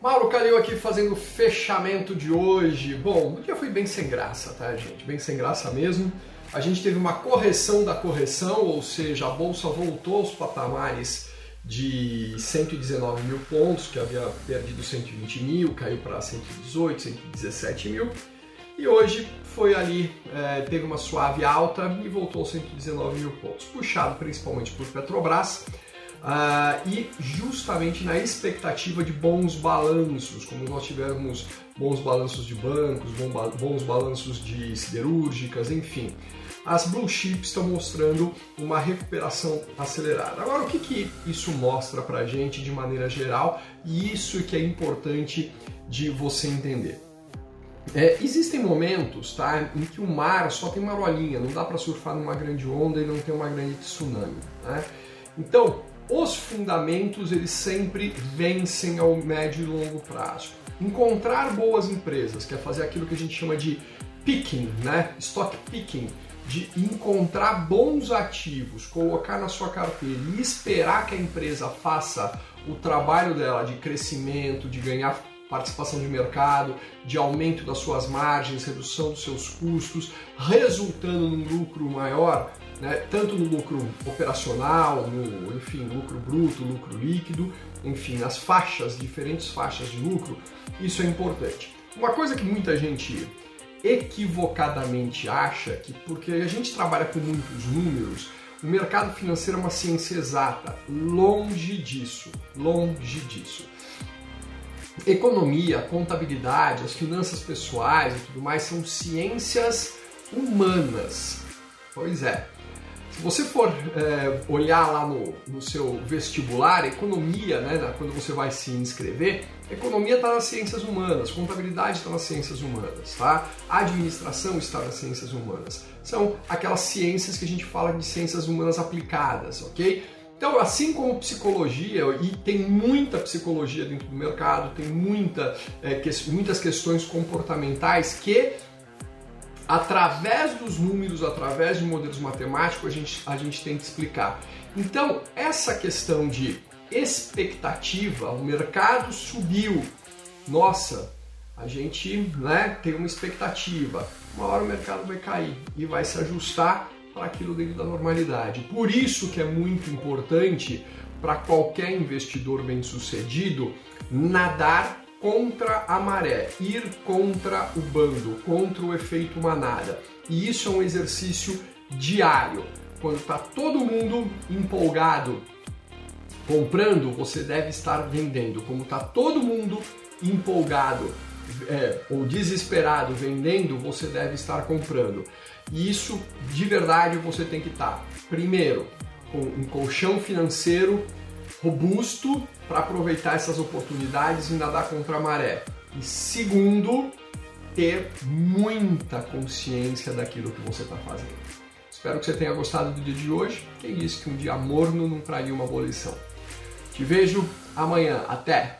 Mauro Calil aqui fazendo o fechamento de hoje. Bom, o dia foi bem sem graça, tá, gente? Bem sem graça mesmo. A gente teve uma correção da correção, ou seja, a bolsa voltou aos patamares de 119 mil pontos, que havia perdido 120 mil, caiu para 118, 117 mil. E hoje foi ali, é, teve uma suave alta e voltou aos 119 mil pontos, puxado principalmente por Petrobras. Uh, e justamente na expectativa de bons balanços, como nós tivemos bons balanços de bancos, bons balanços de siderúrgicas, enfim. As blue chips estão mostrando uma recuperação acelerada. Agora, o que, que isso mostra para a gente de maneira geral? E isso que é importante de você entender. É, existem momentos tá, em que o mar só tem uma rolinha, não dá para surfar numa grande onda e não tem uma grande tsunami. Né? Então, os fundamentos eles sempre vencem ao médio e longo prazo. Encontrar boas empresas, que é fazer aquilo que a gente chama de picking, né? Stock picking, de encontrar bons ativos, colocar na sua carteira e esperar que a empresa faça o trabalho dela de crescimento, de ganhar participação de mercado, de aumento das suas margens, redução dos seus custos, resultando num lucro maior, né, tanto no lucro operacional, no enfim, lucro bruto, lucro líquido, enfim, nas faixas, diferentes faixas de lucro, isso é importante. Uma coisa que muita gente equivocadamente acha que porque a gente trabalha com muitos números, o mercado financeiro é uma ciência exata. Longe disso, longe disso. Economia, contabilidade, as finanças pessoais e tudo mais são ciências humanas. Pois é. Se você for é, olhar lá no, no, seu vestibular, economia, né, quando você vai se inscrever, economia está nas ciências humanas, contabilidade está nas ciências humanas, tá? administração está nas ciências humanas. São aquelas ciências que a gente fala de ciências humanas aplicadas, ok? Então, assim como psicologia, e tem muita psicologia dentro do mercado, tem muita, é, que, muitas questões comportamentais que através dos números, através de modelos matemáticos, a gente, a gente tem que explicar. Então, essa questão de expectativa, o mercado subiu, nossa, a gente né, tem uma expectativa, uma hora o mercado vai cair e vai se ajustar para aquilo dentro da normalidade. Por isso que é muito importante para qualquer investidor bem sucedido nadar contra a maré, ir contra o bando, contra o efeito manada. E isso é um exercício diário. Quando está todo mundo empolgado comprando, você deve estar vendendo. Como está todo mundo empolgado é, ou desesperado vendendo, você deve estar comprando. E isso de verdade você tem que estar, primeiro, com um colchão financeiro robusto para aproveitar essas oportunidades e nadar contra a maré. E segundo, ter muita consciência daquilo que você está fazendo. Espero que você tenha gostado do dia de hoje. Quem disse que um dia morno não traria uma boa lição? Te vejo amanhã. Até!